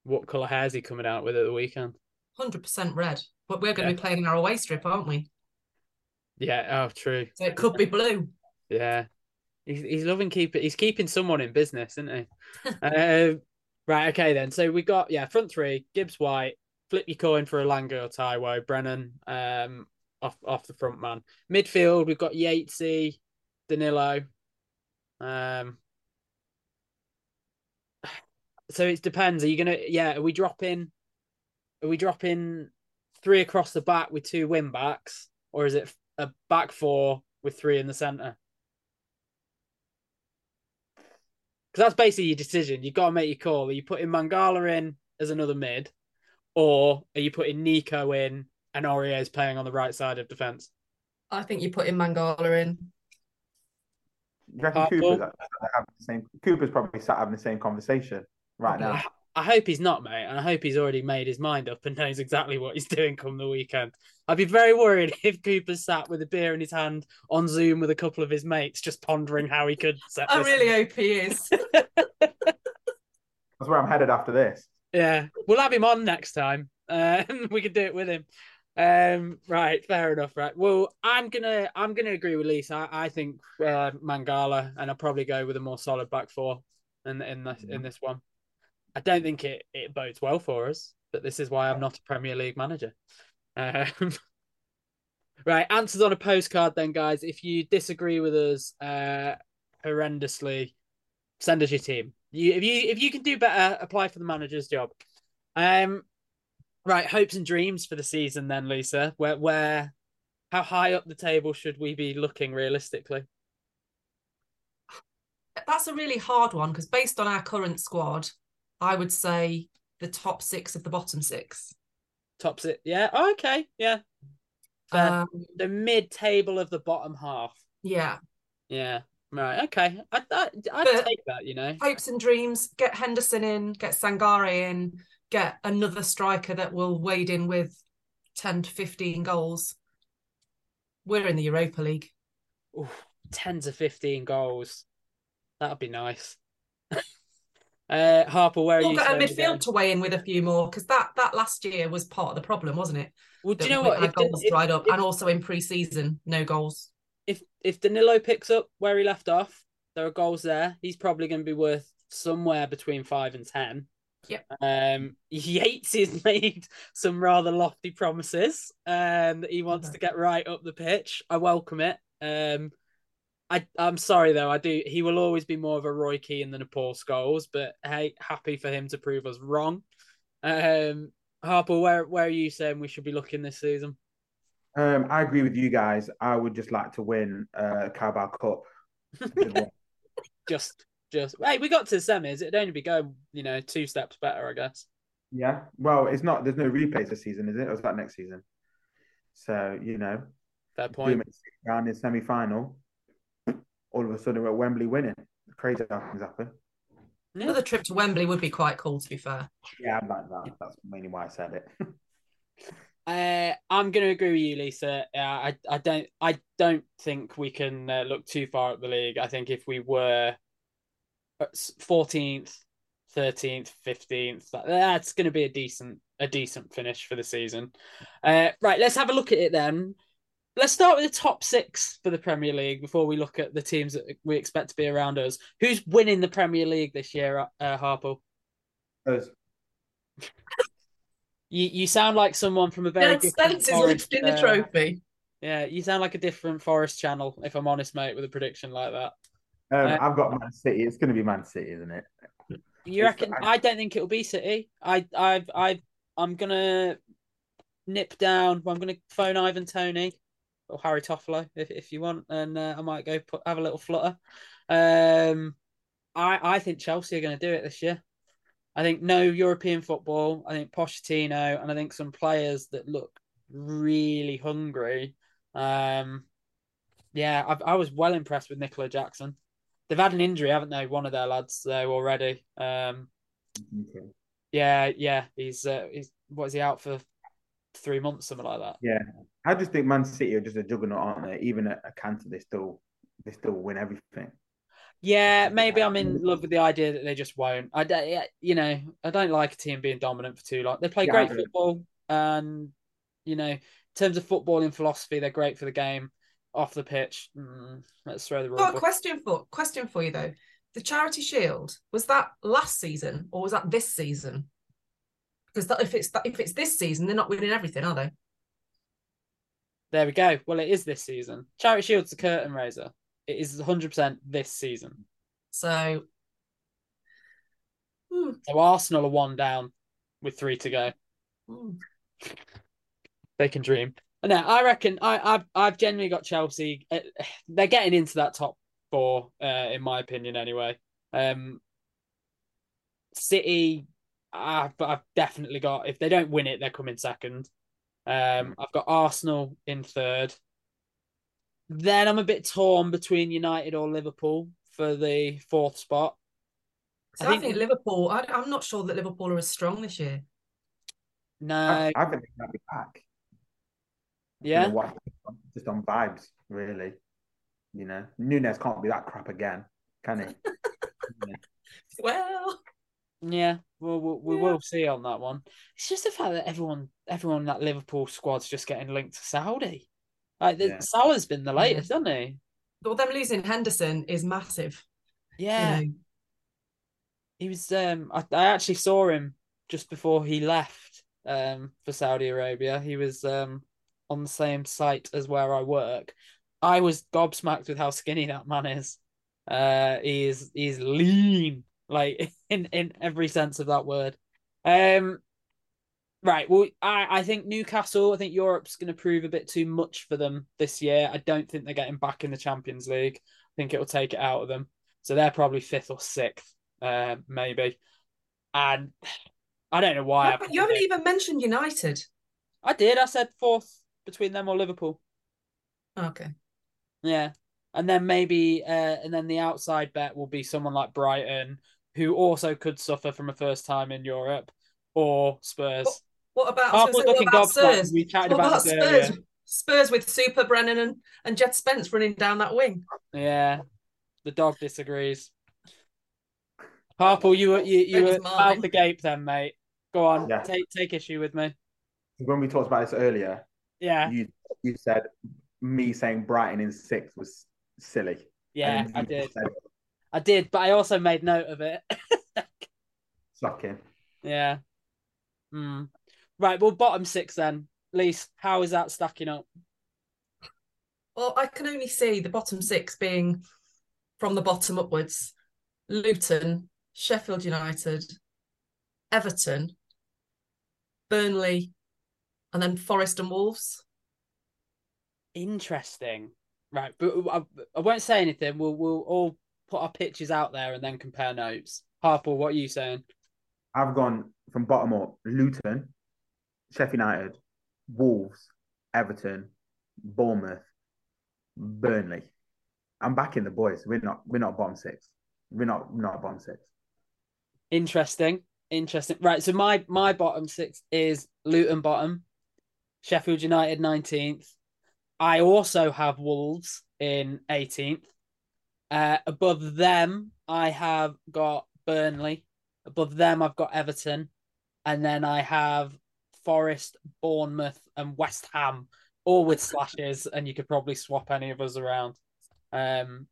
What colour hair is he coming out with at the weekend? Hundred percent red. But we're going to be playing in our away strip, aren't we? Yeah. Oh, true. So it could be blue. Yeah. He's he's loving keeping. He's keeping someone in business, isn't he? uh, right. Okay. Then. So we got yeah front three: Gibbs, White. Flip your coin for Elanga or Taiwo. Brennan. Um, off off the front man. Midfield. We've got Yatesy, Danilo. Um. So it depends. Are you gonna? Yeah. Are we dropping? Are we dropping three across the back with two wing backs, or is it a back four with three in the centre? Because that's basically your decision. You've got to make your call. Are you putting Mangala in as another mid, or are you putting Neco in and Aurier's playing on the right side of defence? I think you're putting Mangala in. You reckon Uh, Cooper's well- having the same? Cooper's probably sat having the same conversation right now. I, I hope he's not, mate, and I hope he's already made his mind up and knows exactly what he's doing come the weekend. I'd be very worried if Cooper sat with a beer in his hand on Zoom with a couple of his mates, just pondering how he could set. Up. I this really hope he is. That's where I'm headed after this. Yeah, we'll have him on next time. Uh, we can do it with him. Um, right, fair enough. Right. Well, I'm gonna I'm gonna agree with Lisa. I, I think uh, Mangala, and I'll probably go with a more solid back four in in this in this one. I don't think it it bodes well for us, but this is why I'm not a Premier League manager. Um, right, answers on a postcard then, guys. If you disagree with us uh, horrendously, send us your team. You if you if you can do better, apply for the manager's job. Um, right, hopes and dreams for the season then, Lisa. Where where how high up the table should we be looking realistically? That's a really hard one because based on our current squad, I would say the top six of the bottom six. Tops it, yeah. Oh, okay, yeah. Um, the mid table of the bottom half. yeah. Yeah. Right. Okay. I I I'd take that. You know. Hopes and dreams. Get Henderson in. Get Sangare in. Get another striker that will wade in with ten to fifteen goals. We're in the Europa League. Oof, 10 to 15 goals. That'd be nice. Uh, Harper, where are We'll you? get a midfield again? to weigh in with a few more because that that last year was part of the problem, wasn't it? Well, do That you know what? If, goals if, dried up, if- and also in pre-season, no goals. if if Danilo picks up where he left off, there are goals there. He's probably going to be worth somewhere between five and ten. Yep. Um, Yates has made some rather lofty promises, um, that he wants Okay. to get right up the pitch. I welcome it. Um, I I'm sorry though. I do. He will always be more of a Roy Keane than a Paul Scholes, but hey, happy for him to prove us wrong. Um, Harper, where where are you saying we should be looking this season? Um, I agree with you guys. I would just like to win uh, Carabao Cup. Just just hey, we got to the semis. It'd only be going, you know, two steps better, I guess. yeah. Well, it's not. There's no replays this season, is it? Or is that next season? So you know, Fair point. round in semi final. All of a sudden, we're at Wembley winning. Crazy how things happen. Another trip to Wembley would be quite cool, to be fair. Yeah, I like that. That's mainly why I said it. Uh, I'm going to agree with you, Lisa. Uh, I I don't I don't think we can uh, look too far at the league. I think if we were fourteenth, thirteenth, fifteenth, that's going to be a decent a decent finish for the season. Uh, right, let's have a look at it then. Let's start with the top six for the Premier League before we look at the teams that we expect to be around us. Who's winning the Premier League this year, uh, Harpo? Us. You you sound like someone from a very Ned different Spence is forest, lifting the uh, trophy. Yeah, you sound like a different Forest channel, if I'm honest, mate, with a prediction like that. Um, Uh, I've got Man City. It's going to be Man City, isn't it? You It's- reckon? I- I don't think it'll be City. I, I've, I, I'm gonna. nip down. I'm going to phone Ivan Tony or Harry Toffolo if, if you want, and uh, I might go put, have a little flutter. Um, I I think Chelsea are going to do it this year. I think no European football. I think Pochettino and I think some players that look really hungry. Um, yeah, I, I was well impressed with Nicolas Jackson. They've had an injury, haven't they? One of their lads though already. Um, Okay. yeah, yeah, he's uh, he's what is he out for three months, something like that. Yeah, I just think Man City are just a juggernaut, aren't they? Even at a canter, they still they still win everything. Yeah, maybe I'm in love with the idea that they just won't. I don't, you know, I don't like a team being dominant for too long. They play Yeah, great football, and you know, in terms of footballing philosophy, they're great for the game. Off the pitch, mm, let's throw the Got a question for question for you though. The Charity Shield was that last season or was that this season? Because that, if it's that, if it's this season, they're not winning everything, are they? There we go. Well, it is this season. Charity Shield's the curtain raiser. It is 100% this season. So, hmm, So Arsenal are one down with three to go. hmm. They can dream. No, I reckon I, I've I've genuinely got Chelsea. uh, They're getting into that top four, uh, in my opinion, anyway. Um, City, I've, I've definitely got. If they don't win it, they're coming second. Um, I've got Arsenal in third. Then I'm a bit torn between United or Liverpool for the fourth spot. So I I think- think, Liverpool. I, I'm not sure that Liverpool are as strong this year. No, I, I think they might be back. You yeah, know? Just on vibes, really. You know, Nunez can't be that crap again, can he? Yeah. Well, Yeah, well, we'll we Yeah. will see on that one. It's just the fact that everyone, everyone in that Liverpool squad's just getting linked to Saudi. Like the, Yeah. Salah's been the latest, hasn't he? well, them losing Henderson is massive. you Yeah, know. he was. Um, I, I actually saw him just before he left. Um, for Saudi Arabia, he was um on the same site as where I work. I was gobsmacked with how skinny that man is. Uh, he is he's lean, like in in every sense of that word. Um, right. Well, I I think Newcastle. I think Europe's going to prove a bit too much for them this year. I don't think they're getting back in the Champions League. I think it'll take it out of them. So they're probably fifth or sixth, uh, maybe. And I don't know why. I But you haven't even mentioned United. I did. I said fourth between them or Liverpool. Okay. Yeah. And then maybe, uh, and then the outside bet will be someone like Brighton, who also could suffer from a first time in Europe, or Spurs. What about, Half I was was gonna say, looking what about. Spurs? We chatted What about about Spurs? earlier. Spurs with Super Brennan and, and Jed Spence running down that wing. Yeah. The dog disagrees. Harpal, you were you, you were out the gate then, mate. Go on, Yeah. take take issue with me. When we talked about this earlier, Yeah, you you said me saying Brighton in six was silly. yeah, I did, said I did, but I also made note of it. Sucking. Yeah. Hmm. Right. Well, bottom six then. Lise, how is that stacking up? Well, I can only see the bottom six being from the bottom upwards Luton, Sheffield United, Everton, Burnley, and then Forest and Wolves. Interesting. Right, but I, I won't say anything. We'll we'll all put our pitches out there and then compare notes. Harpal, what are you saying? I've gone from bottom up: Luton, Sheffield United, Wolves, Everton, Bournemouth, Burnley. I'm backing the boys. We're not. We're not bottom six. We're not. We're not bottom six. Interesting. Interesting. Right. So my my bottom six is Luton bottom, Sheffield United nineteenth. I also have Wolves in eighteenth. Uh, above them, I have got Burnley. Above them, I've got Everton, and then I have Forest, Bournemouth, and West Ham, all with slashes. And you could probably swap any of us around. Um,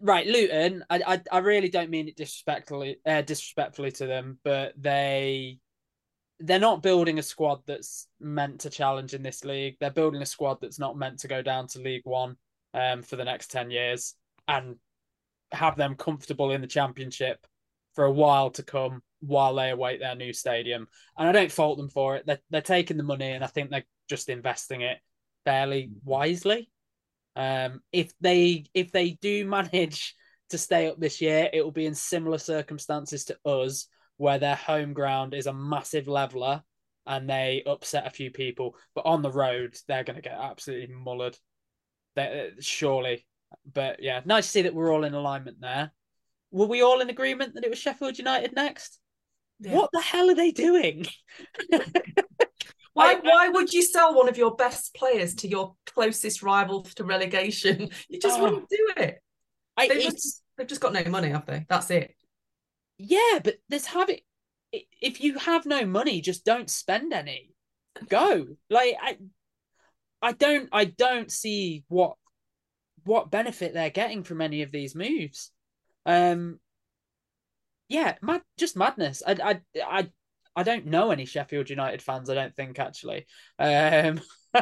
Right, Luton. I, I I really don't mean it disrespectfully uh, disrespectfully to them, but they they're not building a squad that's meant to challenge in this league. They're building a squad that's not meant to go down to League One um for the next ten years and have them comfortable in the Championship for a while to come. while they await their new stadium. And I don't fault them for it. They're, they're taking the money and I think they're just investing it fairly wisely. Um, if they if they do manage to stay up this year, it will be in similar circumstances to us, where their home ground is a massive leveler and they upset a few people. But on the road, they're going to get absolutely mullered. They, surely. But yeah, nice to see that we're all in alignment there. Were we all in agreement that it was Sheffield United next? Yeah. What the hell are they doing? why why would you sell one of your best players to your closest rival to relegation? You just oh, wouldn't do it. I, they've, just, they've just got no money, have they? That's it. Yeah, but there's having if you have no money, just don't spend any. Go. Like I I don't I don't see what what benefit they're getting from any of these moves. Um yeah, mad, just madness. I I I I don't know any Sheffield United fans, I don't think actually. Um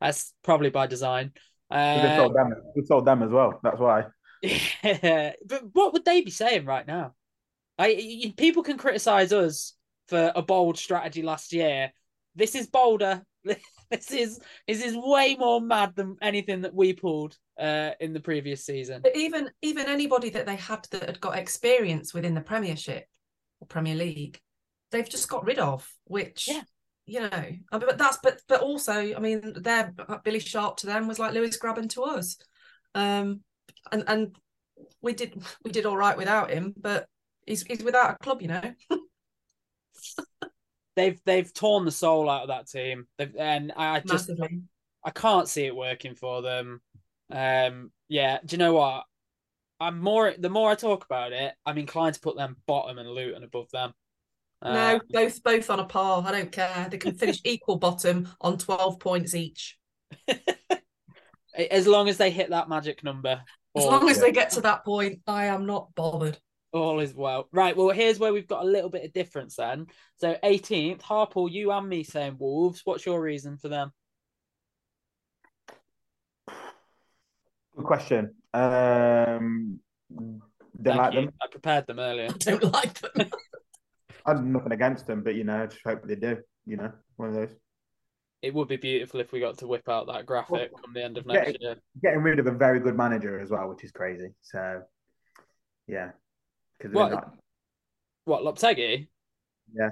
that's probably by design. Um, we told them we told them as well. That's why. Yeah, but what would they be saying right now? I people can criticize us for a bold strategy last year. This is bolder. this is this is way more mad than anything that we pulled uh, in the previous season. But even even anybody that they had that had got experience within the Premiership or Premier League, they've just got rid of. Which yeah. you know, but that's but but also, I mean, their Billy Sharp to them was like Lewis Grabban to us, um, and and we did we did all right without him, but he's he's without a club, you know. they've they've torn the soul out of that team. They've, and I just Massively. I can't see it working for them. Um, yeah, do you know what? I'm more the more I talk about it, I'm inclined to put them bottom and Luton above them. No, um, both both on a par. I don't care. They can finish equal bottom on twelve points each. as long as they hit that magic number. As long as they get to that point, I am not bothered. All is well. Right. Well, here's where we've got a little bit of difference then. So 18th, Harpal, you and me saying Wolves. What's your reason for them? Good question. Um, don't Thank like you. them. I prepared them earlier. I don't like them. I have nothing against them, but you know, I just hope they do. You know, one of those. It would be beautiful if we got to whip out that graphic well, the end of next getting, year. Getting rid of a very good manager as well, which is crazy. So, yeah, because what? Not... What Lopetegui? Yeah,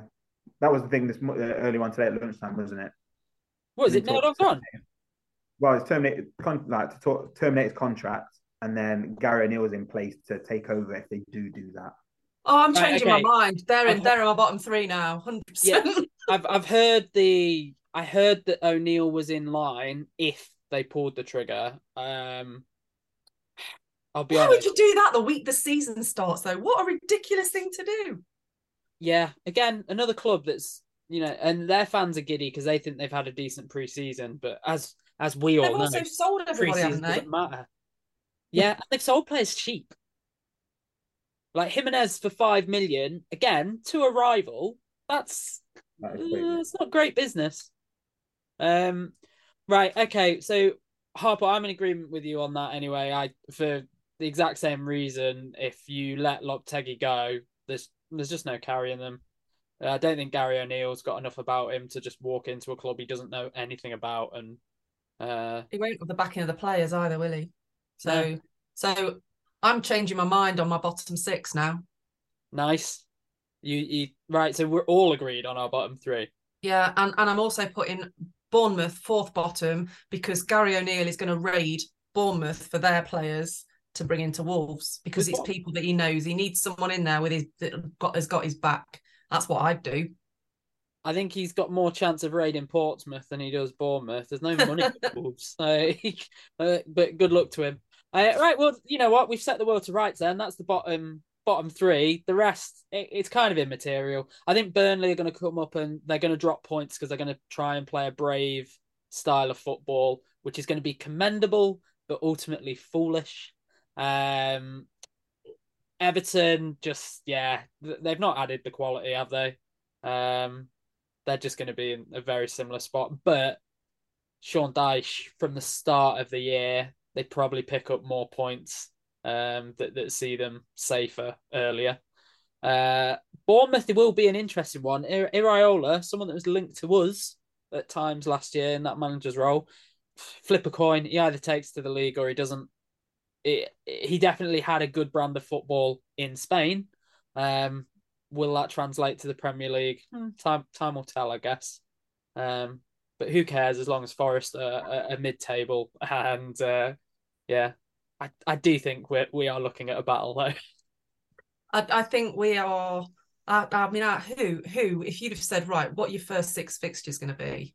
that was the thing. This uh, early one today at lunchtime, wasn't it? Was it nailed on? Well, it's terminated, con- like to talk, terminate his contract, and then Gary O'Neill was in place to take over if they do do that. Oh, I'm changing right, okay. my mind. They're in. I've, they're in my bottom three now. Hundred yeah, percent. I've I've heard the. I heard that O'Neill was in line if they pulled the trigger. Um, I'll be Why honest. would you do that the week the season starts, though? What a ridiculous thing to do. Yeah, again, another club that's you know, and their fans are giddy because they think they've had a decent preseason, but as as we they've all also know, sold everybody, haven't they? doesn't matter. Yeah, and they've sold players cheap. Like Jimenez for five million again to a rival. That's that uh, it's not great business. Um, right. Okay. So Harper, I'm in agreement with you on that. Anyway, I for the exact same reason. If you let Lopetegui go, there's there's just no carrying them. I don't think Gary O'Neill's got enough about him to just walk into a club he doesn't know anything about, and uh, he won't have the backing of the players either, will he? So, no. so I'm changing my mind on my bottom six now. Nice. You, you right? So we're all agreed on our bottom three. Yeah, and and I'm also putting Bournemouth fourth bottom because Gary O'Neill is going to raid Bournemouth for their players to bring into Wolves because it's people that he knows. He needs someone in there with his that got has got his back. That's what I'd do. I think he's got more chance of raiding Portsmouth than he does Bournemouth. There's no money for Wolves, so uh, but good luck to him. Uh, right, well, you know what? We've set the world to rights. Then that's the bottom bottom three. The rest, it, it's kind of immaterial. I think Burnley are going to come up and they're going to drop points because they're going to try and play a brave style of football, which is going to be commendable but ultimately foolish. Um, Everton, just yeah, they've not added the quality, have they? Um, they're just going to be in a very similar spot. But Sean Dyche, from the start of the year, they probably pick up more points um, that that see them safer earlier. Uh, Bournemouth it will be an interesting one. Ir- Iraola, someone that was linked to us at times last year in that manager's role, flip a coin. He either takes to the league or he doesn't. It, he definitely had a good brand of football in Spain. Um, will that translate to the Premier League? Hmm, time time will tell, I guess. Um, but who cares as long as Forest are, are mid-table and uh, yeah, I, I do think we we are looking at a battle though. I, I think we are. I, I mean, I, who who if you'd have said right, what your first six fixtures going to be,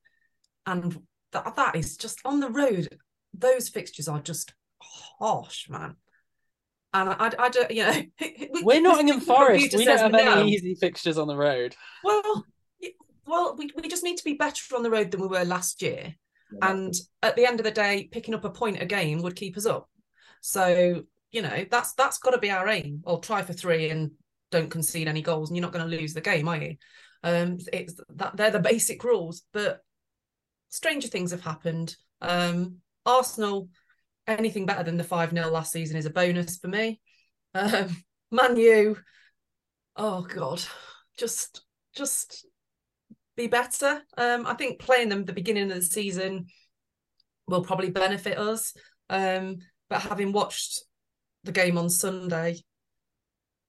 and that that is just on the road. Those fixtures are just harsh, man. And I, I, don't, you know, we're Nottingham Forest. We don't have no. any easy fixtures on the road. Well, well, we, we just need to be better on the road than we were last year. Yeah. And at the end of the day, picking up a point a game would keep us up. So you know that's that's got to be our aim. Or try for three and don't concede any goals, and you're not going to lose the game, are you? Um, it's that they're the basic rules, but stranger things have happened. Um, Arsenal, anything better than the five 0 last season is a bonus for me. Um, Man U, oh god, just just be better. Um, I think playing them at the beginning of the season will probably benefit us. Um, but having watched the game on Sunday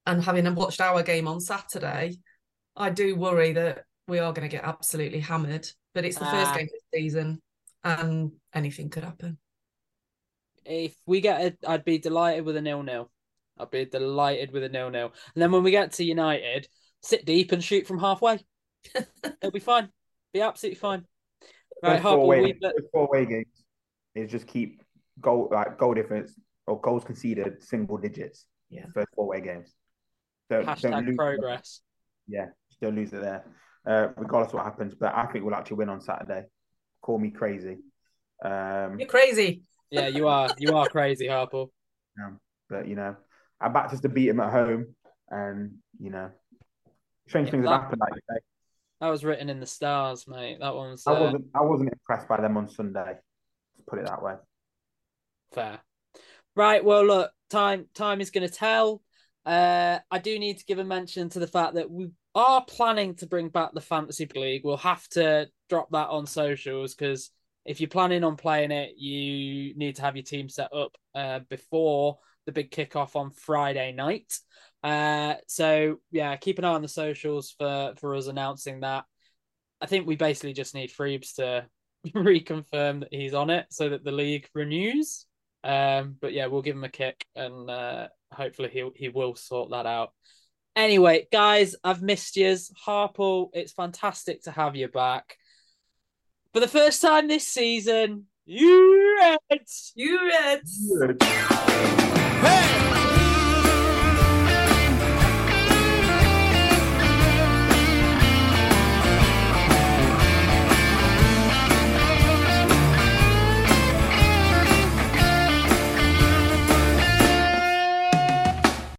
and having watched our game on Saturday, I do worry that we are going to get absolutely hammered. But it's the uh, first game of the season, and anything could happen. If we get it, I'd be delighted with a nil-nil. I'd be delighted with a nil-nil. And then when we get to United, sit deep and shoot from halfway. It'll be fine. Be absolutely fine. Right, Harper, we four away games is just keep goal like goal difference or goals conceded single digits. Yeah. First four away games. Don't, Hashtag don't lose progress. It. Yeah, don't lose it there. Uh, regardless of what happens, but I think we'll actually win on Saturday. Call me crazy. Um, You're crazy. Yeah, you are. You are crazy, Harper. Yeah, but you know, I backed us to beat him at home, and you know, strange yeah, things that, have happened. Like you say. That was written in the stars, mate. That one's. Uh... I wasn't. I wasn't impressed by them on Sunday. Put it that way. Fair. Right. Well, look. Time. Time is going to tell. Uh, I do need to give a mention to the fact that we are planning to bring back the fantasy league. We'll have to drop that on socials because if you're planning on playing it, you need to have your team set up uh, before the big kickoff on Friday night. Uh, so yeah, keep an eye on the socials for for us announcing that. I think we basically just need Freebs to reconfirm that he's on it so that the league renews. Um, but yeah, we'll give him a kick and uh, hopefully he he will sort that out. Anyway, guys, I've missed yous. Harpal, it's fantastic to have you back. For the first time this season, you Reds! You Reds! Hey!